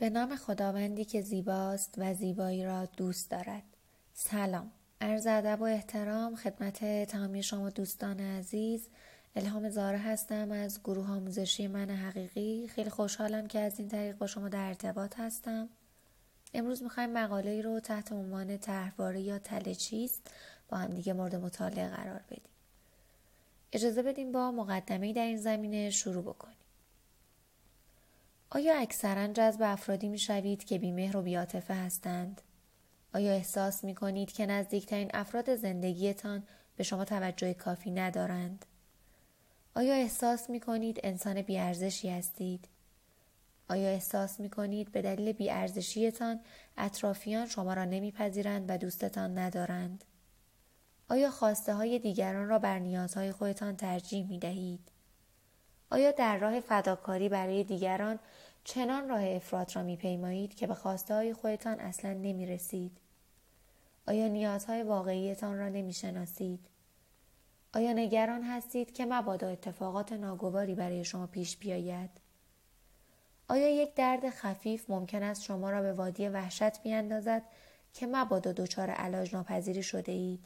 به نام خداوندی که زیباست و زیبایی را دوست دارد. سلام. عرض ادب و احترام خدمت تمامی شما دوستان عزیز. الهام زاره هستم از گروه آموزشی من حقیقی. خیلی خوشحالم که از این طریق با شما در ارتباط هستم. امروز می‌خوایم مقاله رو تحت عنوان طرحواره یا تله چیست با هم دیگه مورد مطالعه قرار بدیم. اجازه بدیم با مقدمه در این زمینه شروع بکنیم. آیا اکثرا جذب افرادی می شوید که بیمهر و بیاتفه هستند؟ آیا احساس می کنید که نزدیکترین افراد زندگیتان به شما توجه کافی ندارند؟ آیا احساس می کنید انسان بیارزشی هستید؟ آیا احساس می کنید به دلیل بیارزشیتان اطرافیان شما را نمیپذیرند و دوستتان ندارند؟ آیا خواسته های دیگران را بر نیازهای خودتان ترجیح می دهید؟ آیا در راه فداکاری برای دیگران چنان راه افراد را میپیمایید که به خواسته های خودتان اصلا نمی رسید؟ آیا نیازهای واقعیتان را نمی شناسید؟ آیا نگران هستید که مبادا اتفاقات ناگواری برای شما پیش بیاید؟ آیا یک درد خفیف ممکن است شما را به وادی وحشت بیاندازد که مبادا دچار علاج ناپذیری شده اید؟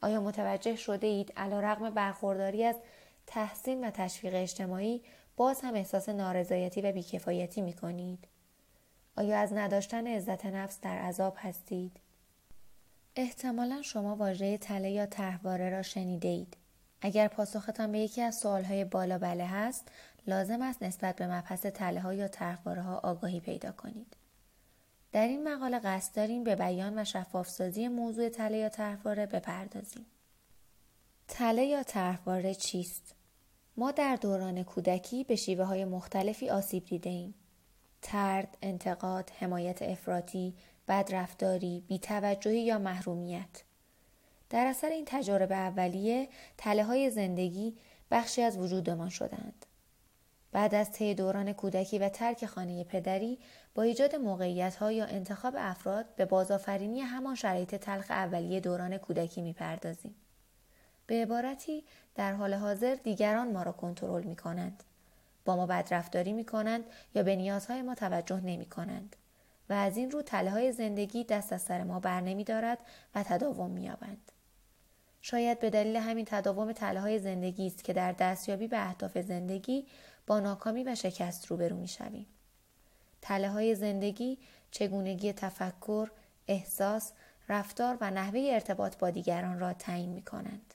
آیا متوجه شده اید علا رقم برخورداری از تحسین و تشویق اجتماعی باز هم احساس نارضایتی و بیکفایتی می کنید؟ آیا از نداشتن عزت نفس در عذاب هستید؟ احتمالا شما واژه تله یا تحواره را شنیده اید. اگر پاسختان به یکی از سوالهای بالا بله هست، لازم است نسبت به مبحث تله ها یا تحواره ها آگاهی پیدا کنید. در این مقاله قصد داریم به بیان و شفافسازی موضوع تله یا تحواره بپردازیم. تله یا طرحواره چیست؟ ما در دوران کودکی به شیوه های مختلفی آسیب دیده ایم. ترد، انتقاد، حمایت افراطی، بدرفتاری، بیتوجهی یا محرومیت. در اثر این تجارب اولیه تله های زندگی بخشی از وجودمان شدند. بعد از طی دوران کودکی و ترک خانه پدری با ایجاد موقعیت ها یا انتخاب افراد به بازآفرینی همان شرایط تلخ اولیه دوران کودکی می‌پردازیم. به عبارتی در حال حاضر دیگران ما را کنترل می کنند. با ما بدرفتاری می کنند یا به نیازهای ما توجه نمی کنند. و از این رو تله های زندگی دست از سر ما بر نمی دارد و تداوم می آبند. شاید به دلیل همین تداوم تله های زندگی است که در دستیابی به اهداف زندگی با ناکامی و شکست روبرو می شویم. تله های زندگی چگونگی تفکر، احساس، رفتار و نحوه ارتباط با دیگران را تعیین می کنند.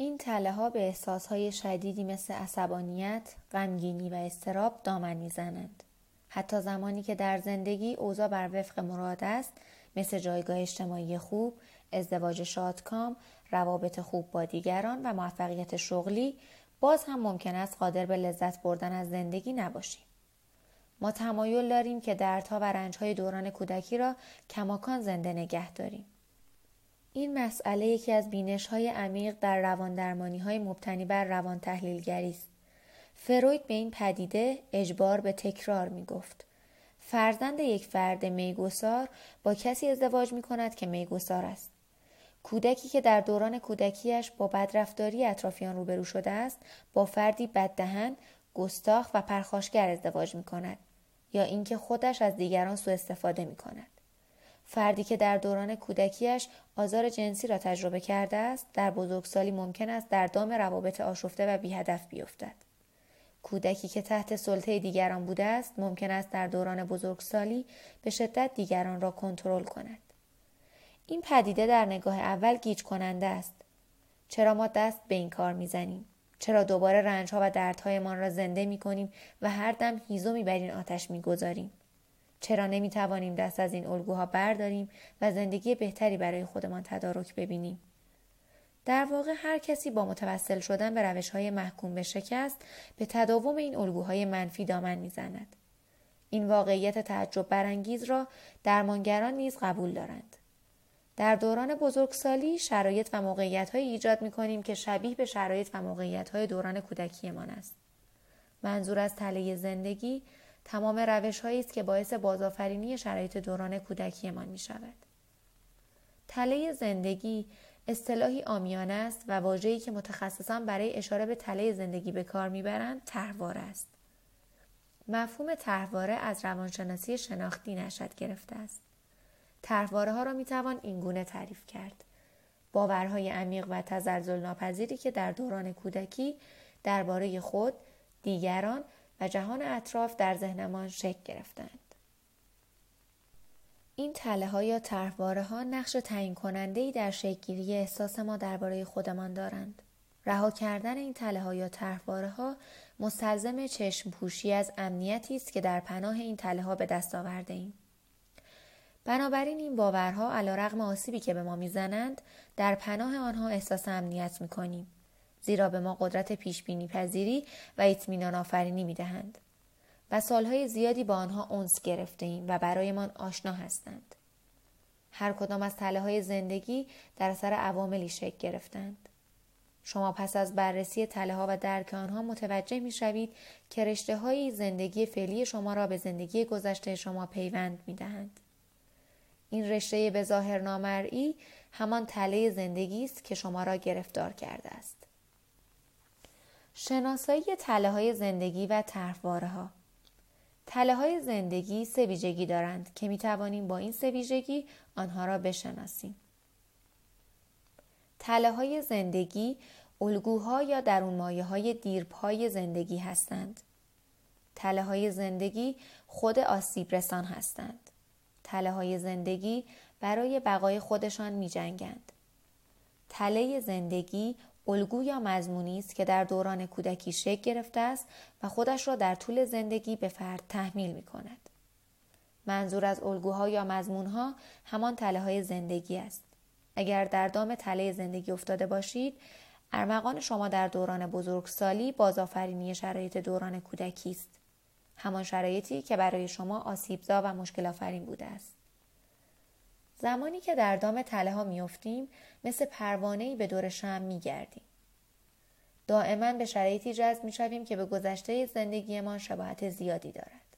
این تله ها به احساس های شدیدی مثل عصبانیت، غمگینی و استراب دامن می‌زنند. حتی زمانی که در زندگی اوضاع بر وفق مراد است مثل جایگاه اجتماعی خوب، ازدواج شادکام، روابط خوب با دیگران و موفقیت شغلی باز هم ممکن است قادر به لذت بردن از زندگی نباشیم. ما تمایل داریم که دردها و رنجهای دوران کودکی را کماکان زنده نگه داریم. این مسئله یکی از بینش های عمیق در روان درمانی های مبتنی بر روان تحلیلگری است. فروید به این پدیده اجبار به تکرار می گفت. فرزند یک فرد میگسار با کسی ازدواج می کند که میگسار است. کودکی که در دوران کودکیش با بدرفتاری اطرافیان روبرو شده است با فردی بددهن، گستاخ و پرخاشگر ازدواج می کند یا اینکه خودش از دیگران سوء استفاده می کند. فردی که در دوران کودکیش آزار جنسی را تجربه کرده است در بزرگسالی ممکن است در دام روابط آشفته و بیهدف بیفتد. کودکی که تحت سلطه دیگران بوده است ممکن است در دوران بزرگسالی به شدت دیگران را کنترل کند. این پدیده در نگاه اول گیج کننده است. چرا ما دست به این کار می‌زنیم؟ چرا دوباره رنجها و دردهایمان را زنده می کنیم و هر دم هیزومی بر این آتش می‌گذاریم؟ چرا نمی توانیم دست از این الگوها برداریم و زندگی بهتری برای خودمان تدارک ببینیم؟ در واقع هر کسی با متوسل شدن به روش های محکوم به شکست به تداوم این الگوهای منفی دامن می‌زند. این واقعیت تعجب برانگیز را درمانگران نیز قبول دارند. در دوران بزرگسالی شرایط و موقعیت های ایجاد می کنیم که شبیه به شرایط و موقعیت های دوران کودکیمان است. منظور از تله زندگی تمام روش هایی است که باعث بازآفرینی شرایط دوران کودکیمان می شود. تله زندگی اصطلاحی آمیانه است و واژه‌ای که متخصصان برای اشاره به تله زندگی به کار می‌برند طرحواره است. مفهوم طرحواره از روانشناسی شناختی نشد گرفته است. طرحواره ها را می توان اینگونه تعریف کرد. باورهای عمیق و تزلزل ناپذیری که در دوران کودکی درباره خود، دیگران و جهان اطراف در ذهنمان شکل گرفتند. این تله ها یا طرحواره ها نقش تعیین کننده ای در شکلگیری احساس ما درباره خودمان دارند. رها کردن این تله ها یا طرحواره ها مستلزم چشم پوشی از امنیتی است که در پناه این تله ها به دست آورده ایم. بنابراین این باورها علیرغم آسیبی که به ما می‌زنند در پناه آنها احساس امنیت می‌کنیم زیرا به ما قدرت پیش بینی پذیری و اطمینان آفرینی می‌دهند و سالهای زیادی با آنها اونس گرفته ایم و برایمان آشنا هستند هر کدام از تله های زندگی در اثر عواملی شکل گرفتند شما پس از بررسی تله ها و درک آنها متوجه می شوید که رشته های زندگی فعلی شما را به زندگی گذشته شما پیوند می دهند. این رشته به ظاهر نامرئی همان تله زندگی است که شما را گرفتار کرده است. شناسایی تله های زندگی و طرحواره ها تله های زندگی سه ویژگی دارند که می توانیم با این سه ویژگی آنها را بشناسیم. تله های زندگی الگوها یا درون مایه های دیرپای زندگی هستند. تله های زندگی خود آسیب رسان هستند. تله های زندگی برای بقای خودشان می جنگند. تله زندگی الگو یا مضمونی است که در دوران کودکی شکل گرفته است و خودش را در طول زندگی به فرد تحمیل می کند. منظور از الگوها یا مضمونها همان تله های زندگی است. اگر در دام تله زندگی افتاده باشید، ارمغان شما در دوران بزرگسالی بازآفرینی شرایط دوران کودکی است. همان شرایطی که برای شما آسیبزا و مشکل آفرین بوده است. زمانی که در دام تله ها میافتیم مثل پروانه به دور شم میگردیم. دائما به شرایطی جذب می‌شویم که به گذشته زندگیمان شباهت زیادی دارد.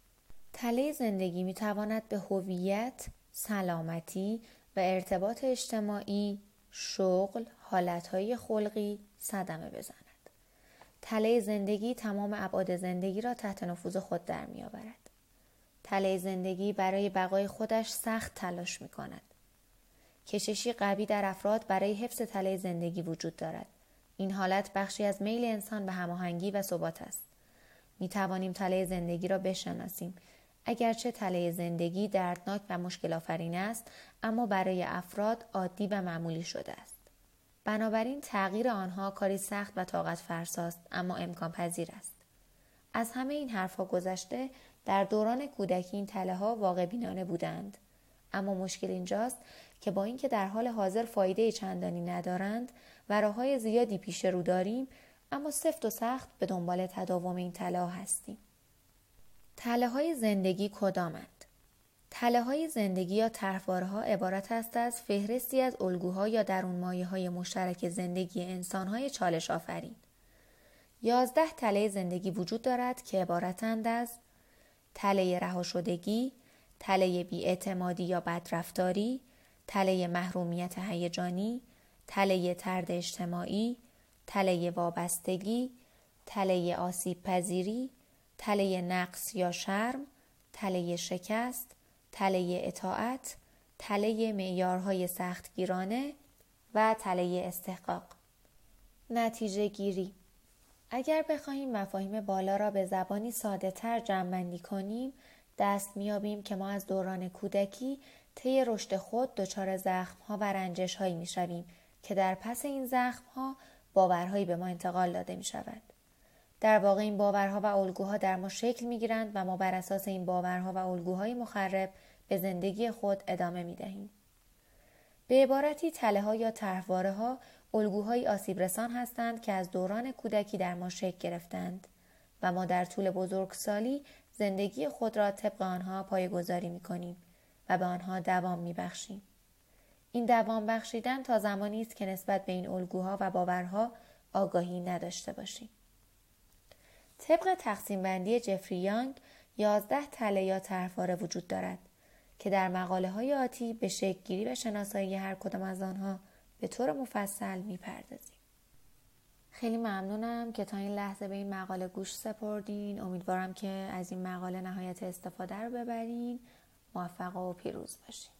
تله زندگی می تواند به هویت، سلامتی و ارتباط اجتماعی، شغل، حالتهای خلقی صدمه بزند. تله زندگی تمام ابعاد زندگی را تحت نفوذ خود در می آورد. تله زندگی برای بقای خودش سخت تلاش می کند. کششی قوی در افراد برای حفظ تله زندگی وجود دارد. این حالت بخشی از میل انسان به هماهنگی و ثبات است. می توانیم تله زندگی را بشناسیم. اگرچه تله زندگی دردناک و مشکل آفرین است اما برای افراد عادی و معمولی شده است. بنابراین تغییر آنها کاری سخت و طاقت فرساست اما امکان پذیر است. از همه این حرفها گذشته در دوران کودکی این تله ها واقع بینانه بودند. اما مشکل اینجاست که با اینکه در حال حاضر فایده چندانی ندارند و راه زیادی پیش رو داریم اما سفت و سخت به دنبال تداوم این تله هستیم. تله های زندگی کدامند؟ تله های زندگی یا ها عبارت است از فهرستی از الگوها یا درون مایه های مشترک زندگی انسان های چالش آفرین. یازده تله زندگی وجود دارد که عبارتند از تله رها شدگی، تله بیاعتمادی یا بدرفتاری، تله محرومیت هیجانی، تله ترد اجتماعی، تله وابستگی، تله آسیب پذیری، تله نقص یا شرم، تله شکست، تله اطاعت، تله معیارهای سختگیرانه و تله استحقاق. نتیجه گیری اگر بخواهیم مفاهیم بالا را به زبانی ساده تر جمع کنیم دست میابیم که ما از دوران کودکی طی رشد خود دچار زخم ها و رنجش هایی می شویم که در پس این زخم ها باورهایی به ما انتقال داده می شود. در واقع این باورها و الگوها در ما شکل می گیرند و ما بر اساس این باورها و الگوهای مخرب به زندگی خود ادامه می دهیم. به عبارتی تله ها یا طرحواره ها الگوهای آسیب رسان هستند که از دوران کودکی در ما شکل گرفتند و ما در طول بزرگسالی زندگی خود را طبق آنها پایگذاری می کنیم به آنها دوام می بخشیم. این دوام بخشیدن تا زمانی است که نسبت به این الگوها و باورها آگاهی نداشته باشیم. طبق تقسیم بندی جفری یانگ یازده تله یا طرحواره وجود دارد که در مقاله های آتی به شکلگیری و شناسایی هر کدام از آنها به طور مفصل می‌پردازیم. خیلی ممنونم که تا این لحظه به این مقاله گوش سپردین امیدوارم که از این مقاله نهایت استفاده رو ببرین موفق و پیروز باشین